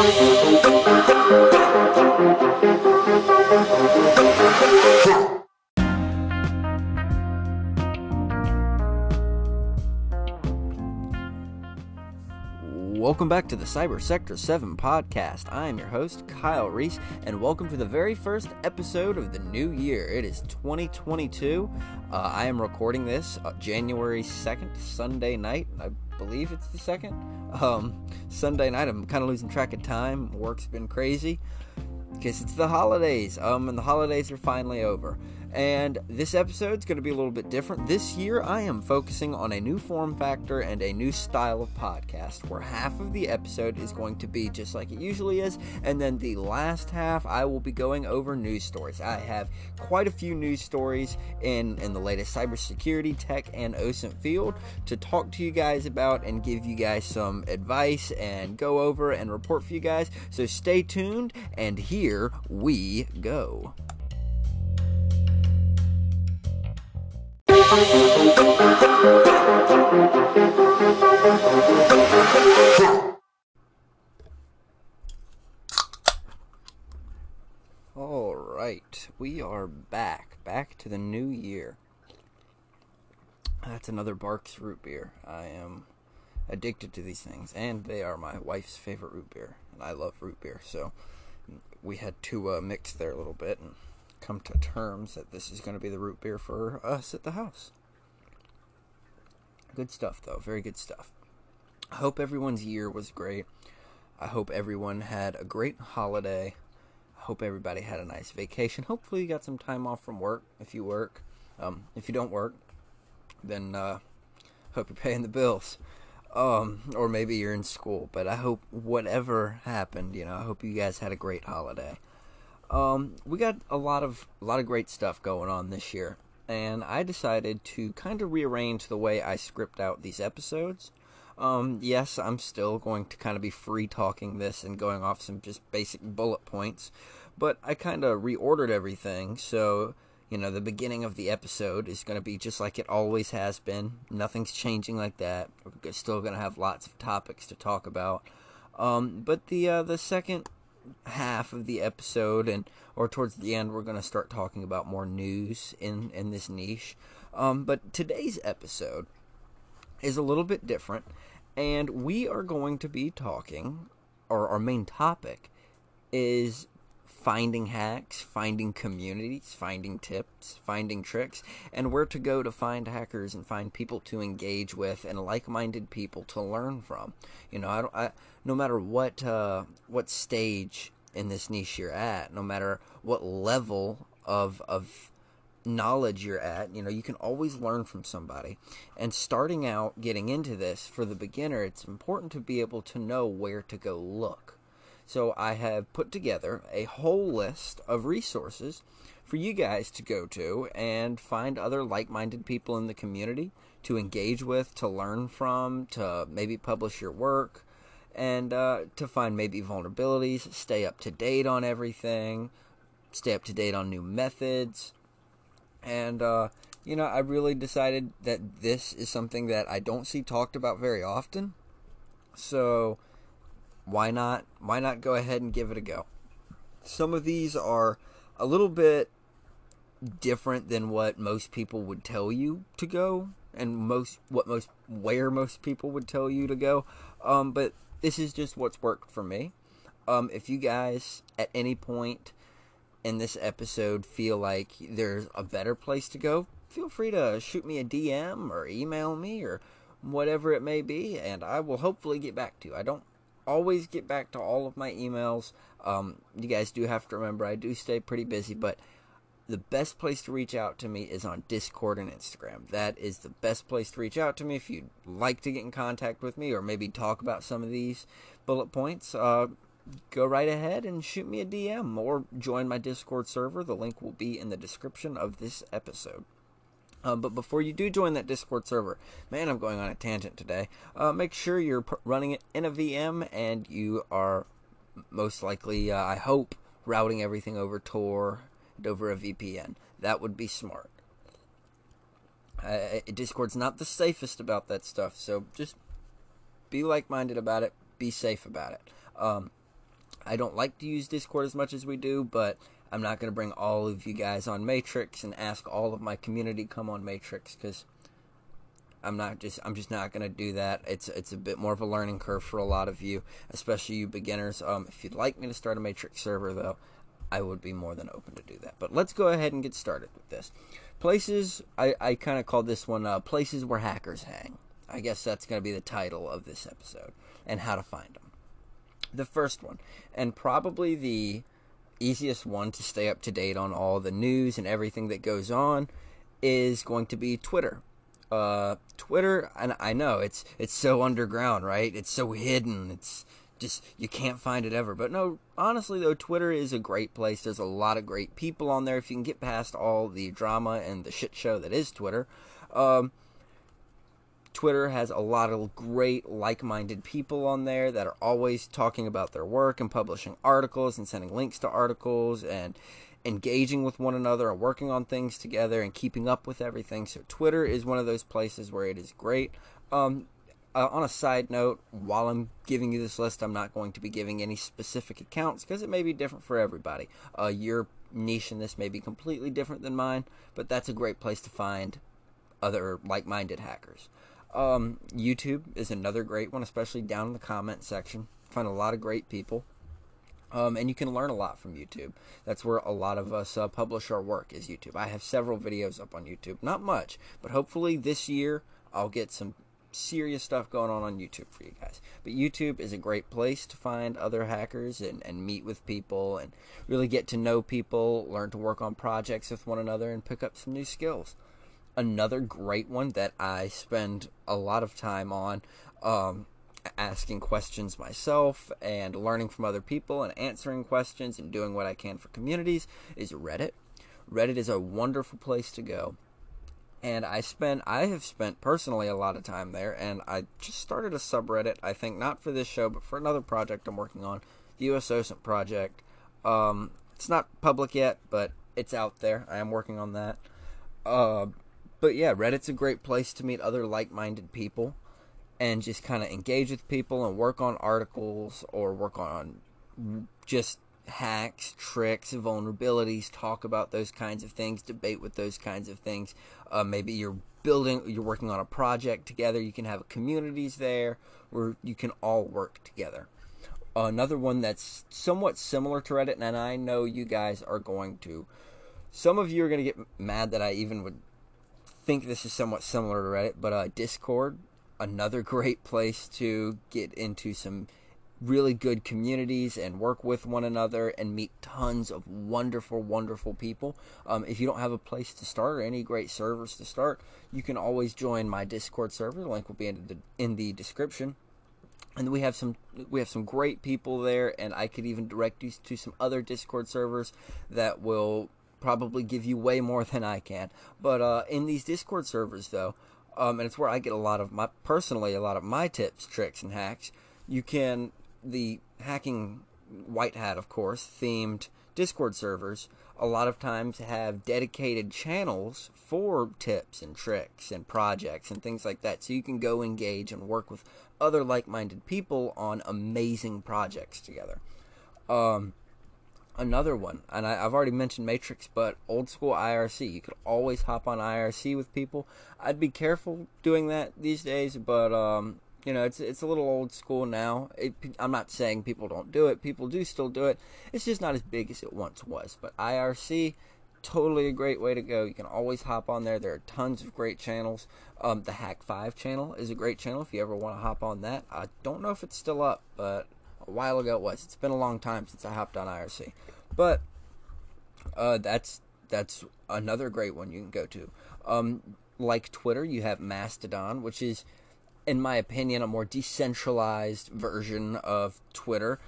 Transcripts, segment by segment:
Welcome back to the Cyber Sector 7 podcast. I am your host, Kyle Reese, and welcome to the very first episode of the new year. It is 2022. Uh, I am recording this uh, January 2nd, Sunday night. I believe it's the 2nd. Um, Sunday night, I'm kind of losing track of time. Work's been crazy because it's the holidays. Um, and the holidays are finally over. And this episode is going to be a little bit different. This year, I am focusing on a new form factor and a new style of podcast where half of the episode is going to be just like it usually is, and then the last half, I will be going over news stories. I have quite a few news stories in, in the latest cybersecurity, tech, and OSINT field to talk to you guys about and give you guys some advice and go over and report for you guys. So stay tuned, and here we go. All right, we are back, back to the new year. That's another Barq's root beer. I am addicted to these things, and they are my wife's favorite root beer, and I love root beer. So we had to uh, mix there a little bit and come to terms that this is going to be the root beer for us at the house. Good stuff, though. Very good stuff. I hope everyone's year was great. I hope everyone had a great holiday. I hope everybody had a nice vacation. Hopefully, you got some time off from work if you work. Um, if you don't work, then uh, hope you're paying the bills. Um, or maybe you're in school. But I hope whatever happened, you know, I hope you guys had a great holiday. Um, we got a lot of a lot of great stuff going on this year, and I decided to kind of rearrange the way I script out these episodes. Um, yes, I'm still going to kind of be free talking this and going off some just basic bullet points, but I kind of reordered everything so you know the beginning of the episode is going to be just like it always has been. Nothing's changing like that. We're still going to have lots of topics to talk about. Um, but the uh, the second half of the episode and or towards the end we're going to start talking about more news in in this niche. Um, but today's episode is a little bit different and we are going to be talking or our main topic is finding hacks, finding communities, finding tips, finding tricks, and where to go to find hackers and find people to engage with and like-minded people to learn from. You know, I don't, I, no matter what uh, what stage in this niche you're at, no matter what level of of knowledge you're at, you know, you can always learn from somebody. And starting out getting into this for the beginner, it's important to be able to know where to go look so I have put together a whole list of resources for you guys to go to and find other like minded people in the community to engage with, to learn from, to maybe publish your work, and uh, to find maybe vulnerabilities, stay up to date on everything, stay up to date on new methods. And, uh, you know, I really decided that this is something that I don't see talked about very often. So why not why not go ahead and give it a go? Some of these are a little bit different than what most people would tell you to go and most what most where most people would tell you to go. Um, but this is just what's worked for me. Um, if you guys at any point in this episode feel like there's a better place to go feel free to shoot me a dm or email me or whatever it may be and i will hopefully get back to you. I don't always get back to all of my emails. Um, you guys do have to remember I do stay pretty busy, but the best place to reach out to me is on Discord and Instagram. That is the best place to reach out to me if you'd like to get in contact with me or maybe talk about some of these bullet points. Uh, go right ahead and shoot me a DM or join my Discord server. The link will be in the description of this episode. Um, but before you do join that Discord server, man, I'm going on a tangent today. Uh, make sure you're running it in a VM and you are most likely, uh, I hope, routing everything over Tor and over a VPN. That would be smart. Uh, Discord's not the safest about that stuff, so just be like minded about it, be safe about it. Um, I don't like to use Discord as much as we do, but I'm not going to bring all of you guys on Matrix and ask all of my community come on Matrix because I'm not just I'm just not going to do that. It's it's a bit more of a learning curve for a lot of you, especially you beginners. Um, if you'd like me to start a Matrix server though, I would be more than open to do that. But let's go ahead and get started with this. Places I I kind of call this one uh, places where hackers hang. I guess that's going to be the title of this episode and how to find them. The first one, and probably the easiest one to stay up to date on all the news and everything that goes on is going to be Twitter. Uh, Twitter, and I know it's it's so underground, right? It's so hidden. It's just you can't find it ever. But no, honestly though, Twitter is a great place. There's a lot of great people on there. If you can get past all the drama and the shit show that is Twitter, um, Twitter has a lot of great like minded people on there that are always talking about their work and publishing articles and sending links to articles and engaging with one another and working on things together and keeping up with everything. So, Twitter is one of those places where it is great. Um, uh, on a side note, while I'm giving you this list, I'm not going to be giving any specific accounts because it may be different for everybody. Uh, your niche in this may be completely different than mine, but that's a great place to find other like minded hackers. Um, YouTube is another great one, especially down in the comment section. Find a lot of great people. Um, and you can learn a lot from YouTube. That's where a lot of us uh, publish our work is YouTube. I have several videos up on YouTube, not much, but hopefully this year I'll get some serious stuff going on on YouTube for you guys. But YouTube is a great place to find other hackers and, and meet with people and really get to know people, learn to work on projects with one another, and pick up some new skills another great one that I spend a lot of time on um, asking questions myself and learning from other people and answering questions and doing what I can for communities is Reddit. Reddit is a wonderful place to go. And I spend I have spent personally a lot of time there and I just started a subreddit, I think not for this show, but for another project I'm working on, the US OSINT project. Um, it's not public yet, but it's out there. I am working on that. Uh, but yeah, Reddit's a great place to meet other like minded people and just kind of engage with people and work on articles or work on just hacks, tricks, vulnerabilities, talk about those kinds of things, debate with those kinds of things. Uh, maybe you're building, you're working on a project together. You can have communities there where you can all work together. Another one that's somewhat similar to Reddit, and I know you guys are going to. Some of you are going to get mad that I even would think this is somewhat similar to Reddit, but uh, Discord, another great place to get into some really good communities and work with one another and meet tons of wonderful, wonderful people. Um, if you don't have a place to start or any great servers to start, you can always join my Discord server. The link will be in the, in the description. And we have some we have some great people there, and I could even direct you to some other Discord servers that will probably give you way more than I can. But uh, in these Discord servers, though, um, and it's where I get a lot of my personally a lot of my tips, tricks, and hacks. You can the hacking white hat, of course, themed Discord servers. A lot of times have dedicated channels for tips and tricks and projects and things like that, so you can go engage and work with other like-minded people on amazing projects together. Um, another one, and I, have already mentioned Matrix, but old school IRC. You could always hop on IRC with people. I'd be careful doing that these days, but um, you know, it's it's a little old school now. It, I'm not saying people don't do it. People do still do it. It's just not as big as it once was. But IRC, totally a great way to go. You can always hop on there. There are tons of great channels. Um, the Hak5 channel is a great channel if you ever want to hop on that. I don't know if it's still up, but a while ago it was. It's been a long time since I hopped on IRC, but uh, that's that's another great one you can go to. Um, like Twitter, you have Mastodon, which is, in my opinion, a more decentralized version of Twitter.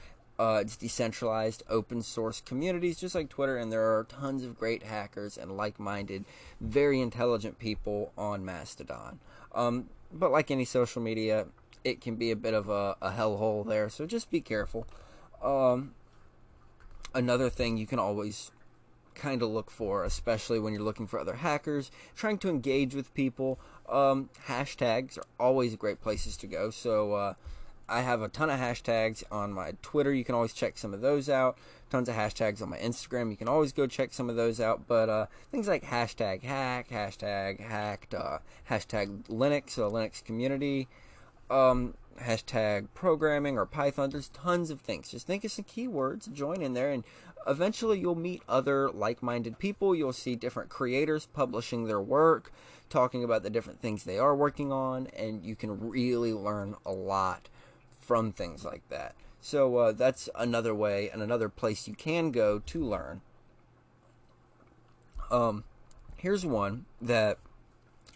Uh, it's decentralized, open source communities, just like Twitter, and there are tons of great hackers and like minded, very intelligent people on Mastodon. Um, but like any social media, it can be a bit of a, a hellhole there. So just be careful. Um, another thing you can always kind of look for, especially when you're looking for other hackers, trying to engage with people. Um, hashtags are always great places to go. So uh, I have a ton of hashtags on my Twitter. You can always check some of those out. Tons of hashtags on my Instagram. You can always go check some of those out. But uh, things like hashtag hack, hashtag hacked, uh, hashtag Linux, uh, Linux community, um, hashtag programming or Python. There's tons of things. Just think of some keywords, join in there, and eventually you'll meet other like minded people. You'll see different creators publishing their work, talking about the different things they are working on, and you can really learn a lot from things like that. So uh, that's another way and another place you can go to learn. Um, here's one that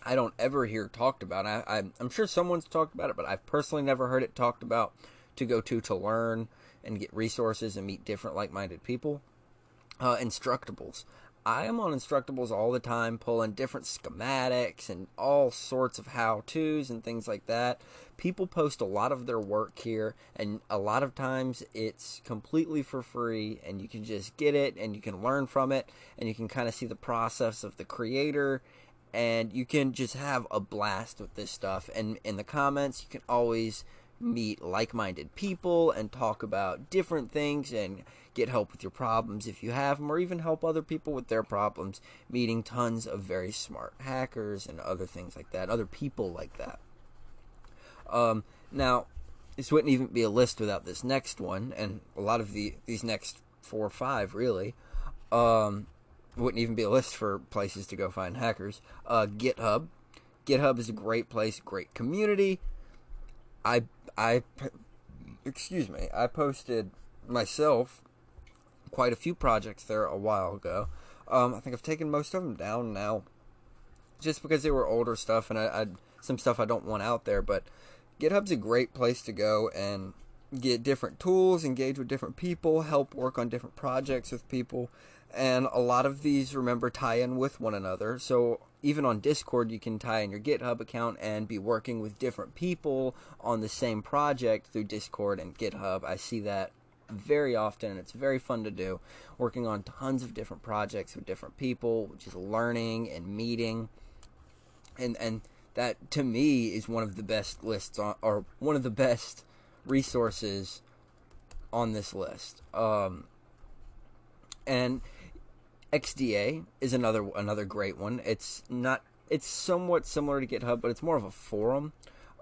I don't ever hear talked about. I, I'm sure someone's talked about it, but I've personally never heard it talked about to go to to learn and get resources and meet different like-minded people. Uh, Instructables. I am on Instructables all the time, pulling different schematics and all sorts of how to's and things like that. People post a lot of their work here, and a lot of times it's completely for free, and you can just get it and you can learn from it, and you can kind of see the process of the creator and you can just have a blast with this stuff. And in the comments, you can always meet like minded people and talk about different things and get help with your problems if you have them, or even help other people with their problems, meeting tons of very smart hackers and other things like that, other people like that. Um, now, this wouldn't even be a list without this next one, and a lot of the these next four or five really. Um, wouldn't even be a list for places to go find hackers. Uh, GitHub. GitHub is a great place, great community. I I excuse me. I posted myself quite a few projects there a while ago. Um, I think I've taken most of them down now, just because they were older stuff and I, I some stuff I don't want out there. But GitHub's a great place to go and get different tools, engage with different people, help work on different projects with people and a lot of these remember tie in with one another. So even on discord you can tie in your github account and be working with different people on the same project through discord and github. I see that very often and it's very fun to do. Working on tons of different projects with different people just learning and meeting. And and that to me is one of the best lists on or one of the best resources on this list. Um and XDA is another another great one. It's not it's somewhat similar to GitHub, but it's more of a forum.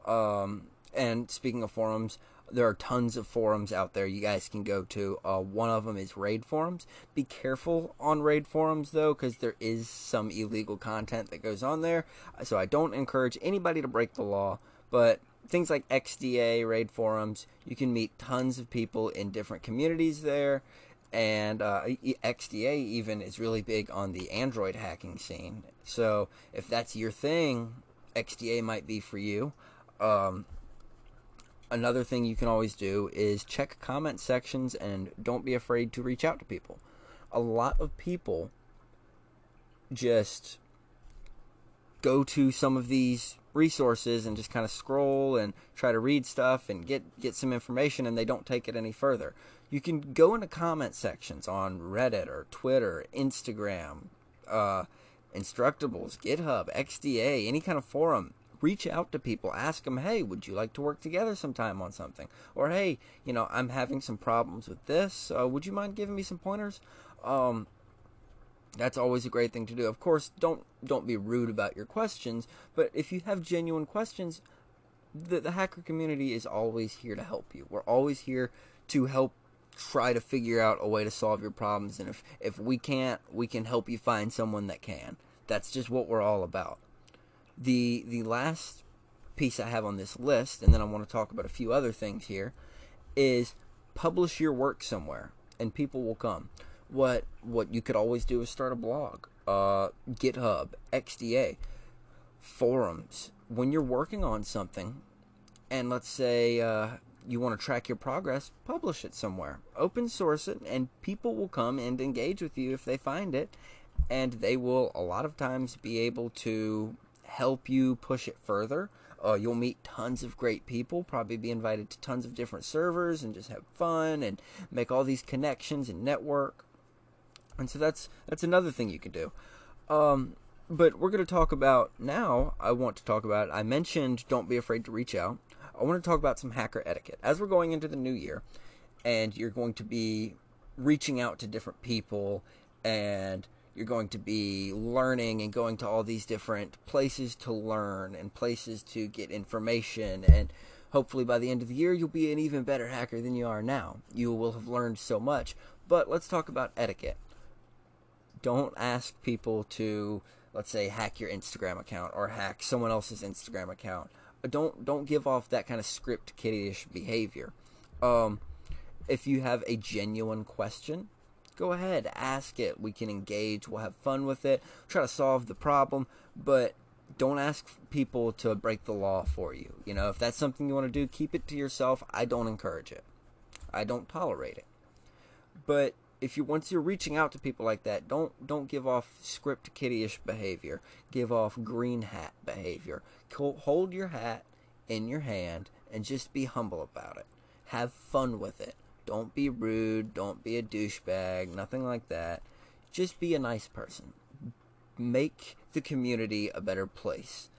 Um, and speaking of forums, there are tons of forums out there you guys can go to. Uh, one of them is RaidForums. Be careful on RaidForums though, because there is some illegal content that goes on there. So I don't encourage anybody to break the law. But things like XDA, RaidForums, you can meet tons of people in different communities there and uh, XDA even is really big on the Android hacking scene. So if that's your thing, XDA might be for you. Um, another thing you can always do is check comment sections and don't be afraid to reach out to people. A lot of people just go to some of these resources and just kind of scroll and try to read stuff and get get some information and they don't take it any further you can go into comment sections on Reddit or Twitter, Instagram, uh, Instructables, GitHub, XDA, any kind of forum. Reach out to people, ask them, hey, would you like to work together sometime on something? Or hey, you know, I'm having some problems with this. Uh, would you mind giving me some pointers? Um, that's always a great thing to do. Of course, don't don't be rude about your questions, but if you have genuine questions, the, the hacker community is always here to help you. We're always here to help try to figure out a way to solve your problems and if if we can't we can help you find someone that can that's just what we're all about the the last piece i have on this list and then i want to talk about a few other things here is publish your work somewhere and people will come what what you could always do is start a blog uh, github xda forums when you're working on something and let's say uh, you want to track your progress, publish it somewhere. Open source it, and people will come and engage with you if they find it. And they will, a lot of times, be able to help you push it further. Uh, you'll meet tons of great people, probably be invited to tons of different servers and just have fun and make all these connections and network. And so that's that's another thing you can do. Um, but we're going to talk about now. I want to talk about. I mentioned don't be afraid to reach out. I want to talk about some hacker etiquette. As we're going into the new year, and you're going to be reaching out to different people, and you're going to be learning and going to all these different places to learn and places to get information and hopefully by the end of the year you'll be an even better hacker than you are now you will have learned so much but let's talk about etiquette don't ask people to let's say hack your instagram account or hack someone else's instagram account don't don't give off that kind of script kiddish behavior um, if you have a genuine question go ahead, ask it. We can engage. We'll have fun with it. Try to solve the problem, but don't ask people to break the law for you. You know, if that's something you want to do, keep it to yourself. I don't encourage it. I don't tolerate it. But if you once you're reaching out to people like that, don't don't give off script kiddyish behavior. Give off green hat behavior. Hold your hat in your hand and just be humble about it. Have fun with it. Don't be rude. Don't be a douchebag. Nothing like that. Just be a nice person. Make the community a better place.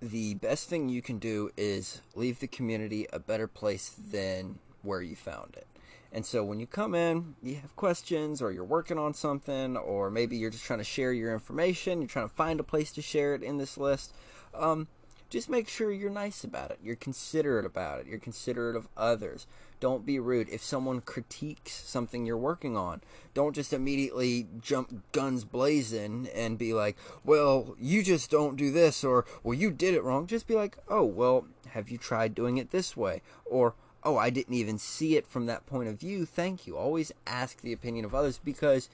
The best thing you can do is leave the community a better place than where you found it. And so when you come in, you have questions or you're working on something, or maybe you're just trying to share your information, you're trying to find a place to share it in this list. Um, just make sure you're nice about it. You're considerate about it. You're considerate of others. Don't be rude. If someone critiques something you're working on, don't just immediately jump guns blazing and be like, well, you just don't do this, or, well, you did it wrong. Just be like, oh, well, have you tried doing it this way? Or, oh, I didn't even see it from that point of view. Thank you. Always ask the opinion of others because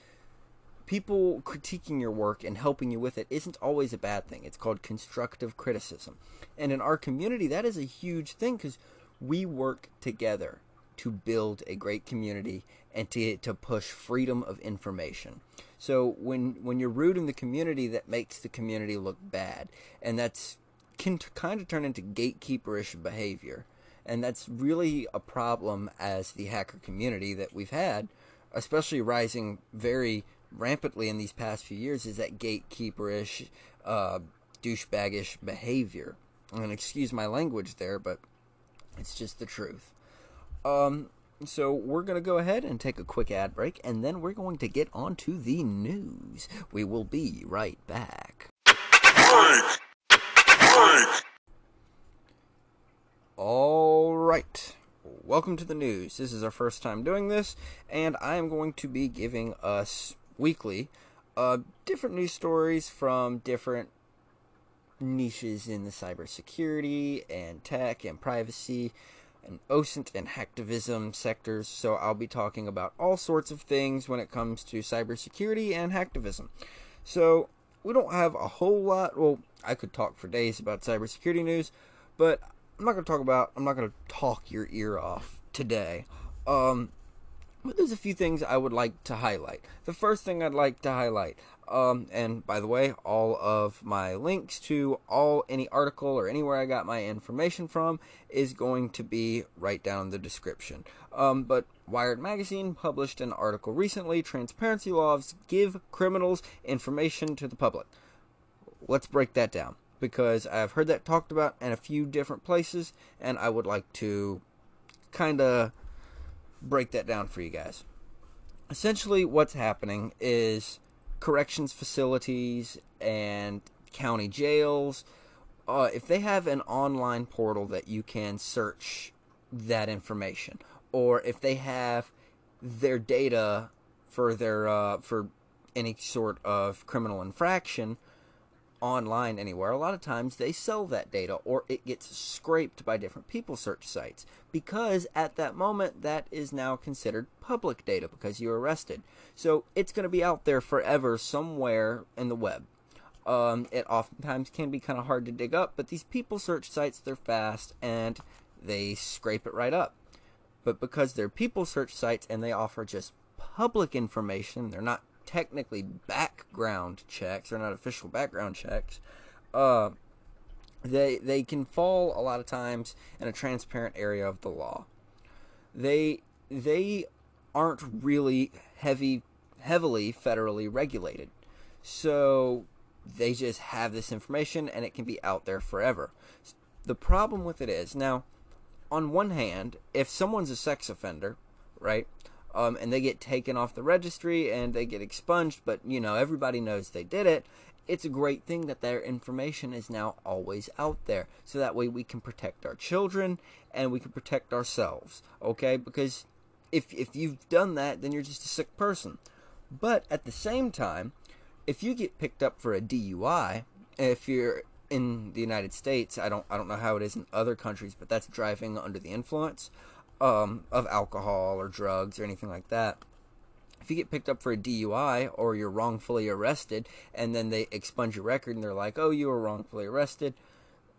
people critiquing your work and helping you with it isn't always a bad thing. It's called constructive criticism. And in our community, that is a huge thing because we work together to build a great community and to, to push freedom of information. So when when you're rude in the community, that makes the community look bad, and that's can t- kind of turn into gatekeeperish behavior, and that's really a problem as the hacker community that we've had, especially rising very rampantly in these past few years is that gatekeeperish, uh, douchebagish behavior. And excuse my language there, but it's just the truth. Um, so we're going to go ahead and take a quick ad break, and then we're going to get on to the news. We will be right back. All right. Welcome to the news. This is our first time doing this, and I am going to be giving us weekly, uh, different news stories from different niches in the cybersecurity and tech and privacy and OSINT and hacktivism sectors. So I'll be talking about all sorts of things when it comes to cybersecurity and hacktivism. So we don't have a whole lot. Well, I could talk for days about cybersecurity news, but I'm not going to talk about. I'm not going to talk your ear off today. Um, but there's a few things I would like to highlight. The first thing I'd like to highlight, um, and by the way, all of my links to all any article or anywhere I got my information from is going to be right down in the description. Um, but Wired Magazine published an article recently Transparency Laws Give Criminals Information to the Public. Let's break that down because I've heard that talked about in a few different places, and I would like to kind of break that down for you guys. Essentially, what's happening is corrections facilities and county jails, uh, if they have an online portal that you can search that information, or if they have their data for their uh, for any sort of criminal infraction, online anywhere, a lot of times they sell that data or it gets scraped by different people search sites because at that moment that is now considered public data because you're arrested. So it's going to be out there forever somewhere in the web. Um, it oftentimes can be kind of hard to dig up, but these people search sites, they're fast and they scrape it right up. But because they're people search sites and they offer just public information, they're not technically background checks, they're not official background checks. Uh, they they can fall a lot of times in a transparent area of the law. They they aren't really heavy heavily federally regulated. So they just have this information and it can be out there forever. The problem with it is now, on one hand, if someone's a sex offender, right, um, and they get taken off the registry and they get expunged, but you know everybody knows they did it. It's a great thing that their information is now always out there, so that way we can protect our children and we can protect ourselves. Okay, because if if you've done that, then you're just a sick person. But at the same time, if you get picked up for a DUI, if you're in the United States, I don't I don't know how it is in other countries, but that's driving under the influence um, of alcohol or drugs or anything like that. If you get picked up for a DUI or you're wrongfully arrested and then they expunge your record and they're like, "Oh, you were wrongfully arrested."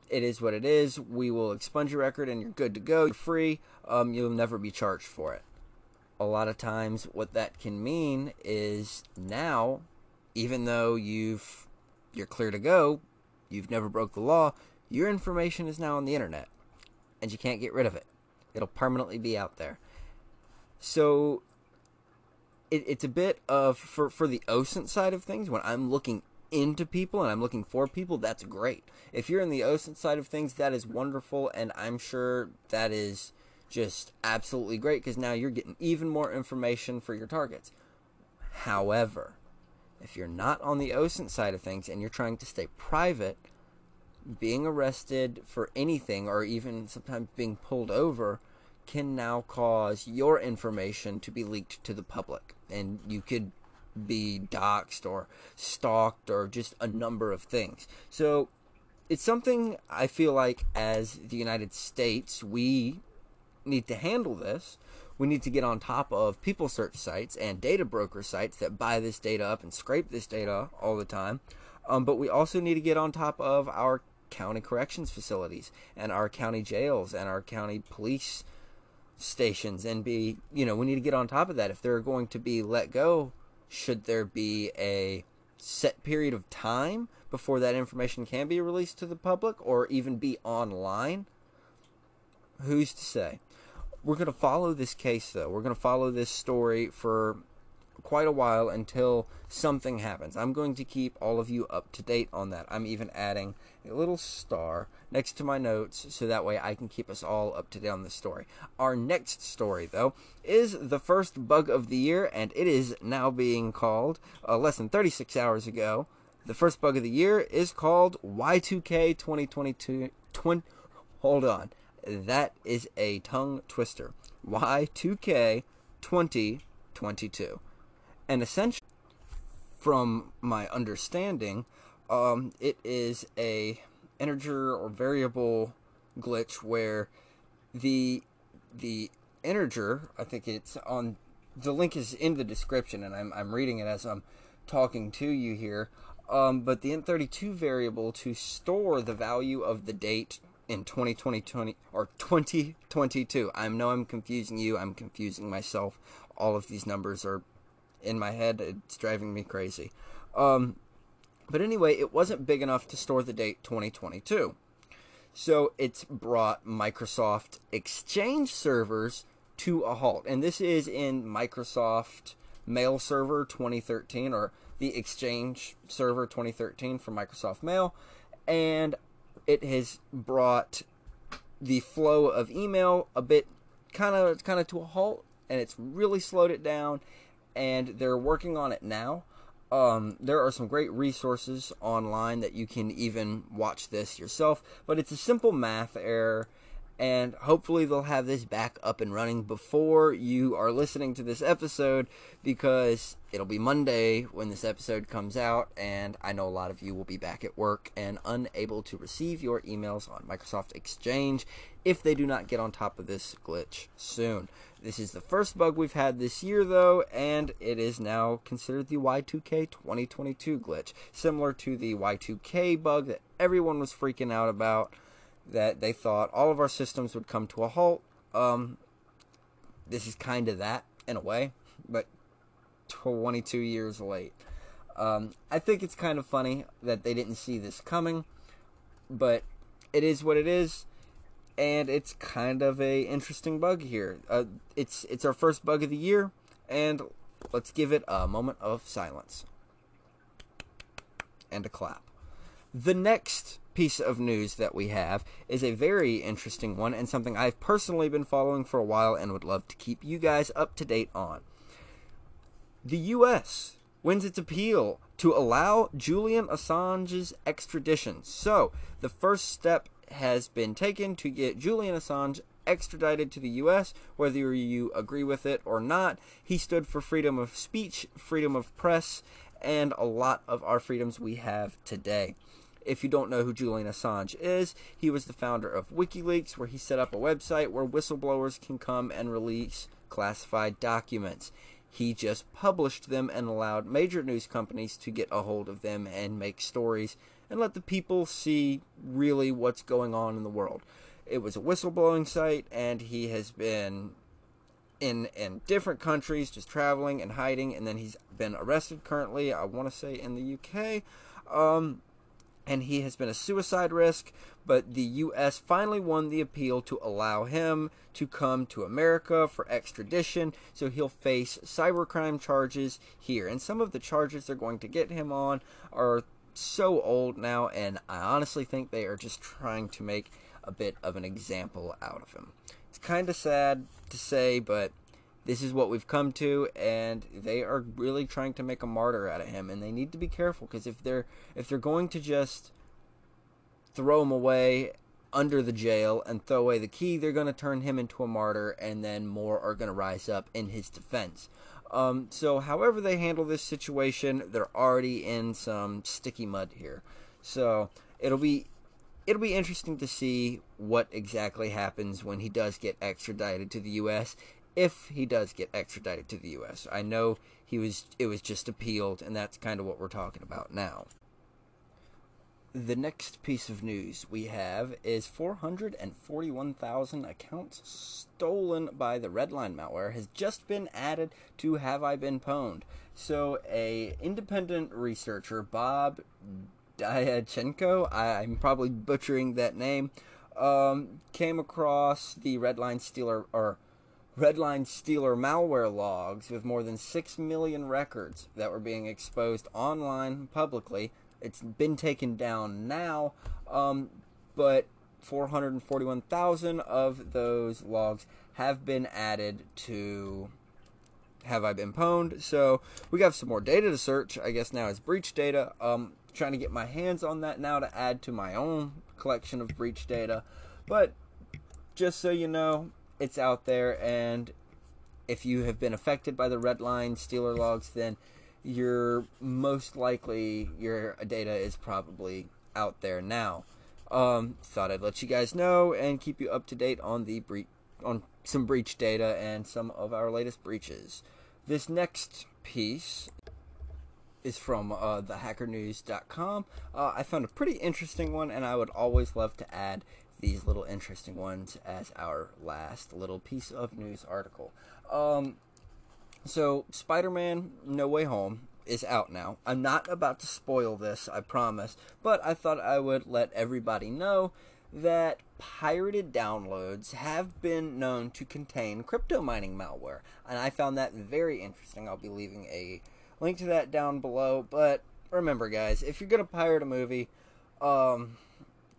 It is what it is. We will expunge your record and you're good to go. You're free. Um, you'll never be charged for it. A lot of times, what that can mean is now, even though you've you're clear to go, you've never broke the law, your information is now on the internet, and you can't get rid of it. It'll permanently be out there. So it, it's a bit of for for the OSINT side of things. When I'm looking into people and I'm looking for people, that's great. If you're in the OSINT side of things, that is wonderful, and I'm sure that is just absolutely great because now you're getting even more information for your targets. However, if you're not on the OSINT side of things and you're trying to stay private, being arrested for anything or even sometimes being pulled over can now cause your information to be leaked to the public. And you could be doxxed or stalked or just a number of things. So it's something I feel like as the United States, we need to handle this. We need to get on top of people search sites and data broker sites that buy this data up and scrape this data all the time. Um, but we also need to get on top of our county corrections facilities and our county jails and our county police stations and be, you know, we need to get on top of that. If they're going to be let go, should there be a set period of time before that information can be released to the public or even be online? Who's to say? We're going to follow this case, though. We're going to follow this story for quite a while until something happens. I'm going to keep all of you up to date on that. I'm even adding a little star next to my notes so that way I can keep us all up to date on the story. Our next story, though, is the first bug of the year, and it is now being called uh, less than 36 hours ago. The first bug of the year is called Y2K 2022. Twin, hold on. That is a tongue twister. Y2K 2022 and essentially, from my understanding, um, it is a integer or variable glitch where the the integer, I think it's on the link is in the description, and I'm I'm reading it as I'm talking to you here. Um, but the int32 variable to store the value of the date in 2020 or 2022. I know I'm confusing you. I'm confusing myself. All of these numbers are in my head. It's driving me crazy. Um, but anyway, it wasn't big enough to store the date 2022. So it's brought Microsoft Exchange servers to a halt. And this is in Microsoft Mail Server 2013 or the Exchange Server 2013 for Microsoft Mail. And it has brought the flow of email a bit kind of kind of to a halt and it's really slowed it down and they're working on it now. Um, there are some great resources online that you can even watch this yourself, but it's a simple math error, and hopefully they'll have this back up and running before you are listening to this episode because it'll be Monday when this episode comes out, and I know a lot of you will be back at work and unable to receive your emails on Microsoft Exchange if they do not get on top of this glitch soon. This is the first bug we've had this year, though, and it is now considered the Y2K 2022 glitch, similar to the Y2K bug that everyone was freaking out about. That they thought all of our systems would come to a halt. Um, this is kind of that in a way, but 22 years late. Um, I think it's kind of funny that they didn't see this coming, but it is what it is and it's kind of a interesting bug here. Uh, it's it's our first bug of the year, and let's give it a moment of silence. and a clap. The next piece of news that we have is a very interesting one and something I've personally been following for a while and would love to keep you guys up to date on. The U.S. wins its appeal to allow Julian Assange's extradition. So, the first step has been taken to get Julian Assange extradited to the U.S., whether you agree with it or not. He stood for freedom of speech, freedom of press, and a lot of our freedoms we have today. If you don't know who Julian Assange is, he was the founder of WikiLeaks, where he set up a website where whistleblowers can come and release classified documents. He just published them and allowed major news companies to get a hold of them and make stories and let the people see really what's going on in the world. It was a whistleblowing site, and he has been in in different countries, just traveling and hiding, and then he's been arrested currently. I want to say in the UK. Um, and he has been a suicide risk, but the U.S. finally won the appeal to allow him to come to America for extradition, so he'll face cybercrime charges here. And some of the charges they're going to get him on are so old now, and I honestly think they are just trying to make a bit of an example out of him. It's kind of sad to say, but this is what we've come to and they are really trying to make a martyr out of him and they need to be careful because if they're if they're going to just throw him away under the jail and throw away the key they're going to turn him into a martyr and then more are going to rise up in his defense. Um, so however they handle this situation they're already in some sticky mud here. So it'll be it'll be interesting to see what exactly happens when he does get extradited to the US if he does get extradited to the US. I know he was it was just appealed and that's kind of what we're talking about now. The next piece of news we have is 441,000 accounts stolen by the Redline malware has just been added to Have I Been Pwned. So a independent researcher, Bob Diachenko, I, am probably butchering that name, um, came across the Redline Stealer or Redline Stealer malware logs with more than 6 million records that were being exposed online publicly. It's been taken down now, um, but 441,000 of those logs have been added to Have I Been Pwned. So we got some more data to search. I guess now it's breach data. Um, trying to get my hands on that now to add to my own collection of breach data. But just so you know, it's out there, and if you have been affected by the Redline Stealer logs, then you're most likely your data is probably out there now. Um, thought I'd let you guys know and keep you up to date on the bre- on some breach data and some of our latest breaches. This next piece is from uh, thehackernews.com. Uh, I found a pretty interesting one, and I would always love to add these little interesting ones as our last little piece of news article. Um, so, Spider Man No Way Home is out now. I'm not about to spoil this, I promise, but I thought I would let everybody know that pirated downloads have been known to contain crypto mining malware, and I found that very interesting. I'll be leaving a link to that down below, but remember, guys, if you're going to pirate a movie, um,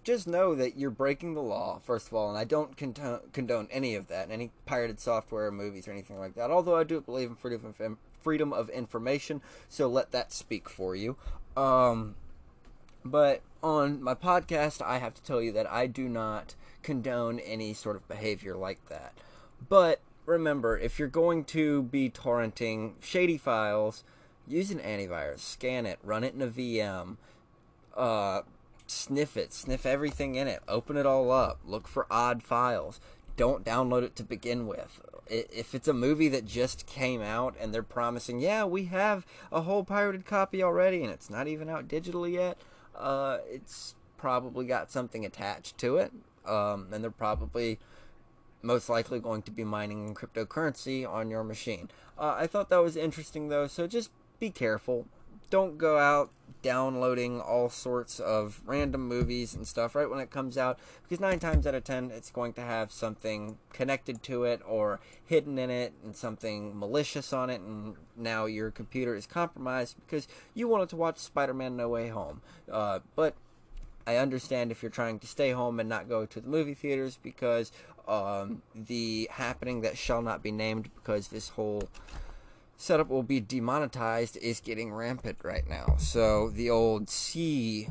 just know that you're breaking the law, first of all, and I don't condone, condone any of that, any pirated software, movies, or anything like that. Although I do believe in freedom of, freedom of information, so let that speak for you. Um, but on my podcast, I have to tell you that I do not condone any sort of behavior like that. But remember, if you're going to be torrenting shady files, use an antivirus, scan it, run it in a VM. Uh, sniff it, sniff everything in it, open it all up, look for odd files. Don't download it to begin with. If it's a movie that just came out and they're promising, yeah, we have a whole pirated copy already and it's not even out digitally yet, uh, it's probably got something attached to it. Um, and they're probably most likely going to be mining cryptocurrency on your machine. Uh, I thought that was interesting though, so just be careful. Don't go out downloading all sorts of random movies and stuff right when it comes out because nine times out of ten it's going to have something connected to it or hidden in it and something malicious on it and now your computer is compromised because you wanted to watch spider-man no way home. Uh, but I understand if you're trying to stay home and not go to the movie theaters because um, the happening that shall not be named because this whole setup will be demonetized is getting rampant right now. So the old C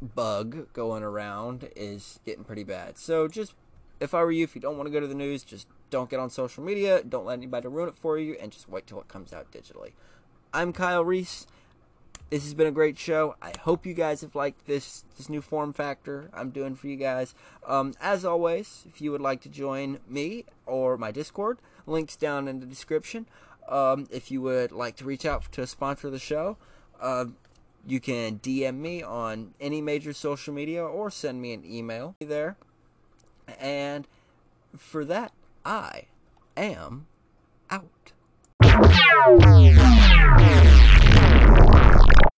bug going around is getting pretty bad. So just if I were you, if you don't want to go to the news, just don't get on social media. Don't let anybody ruin it for you, and just wait till it comes out digitally. I'm Kyle Reese. This has been a great show. I hope you guys have liked this this new form factor I'm doing for you guys. Um, as always, if you would like to join me or my Discord, links down in the description. Um, if you would like to reach out to sponsor the show, uh, you can DM me on any major social media or send me an email there. And for that, I am out.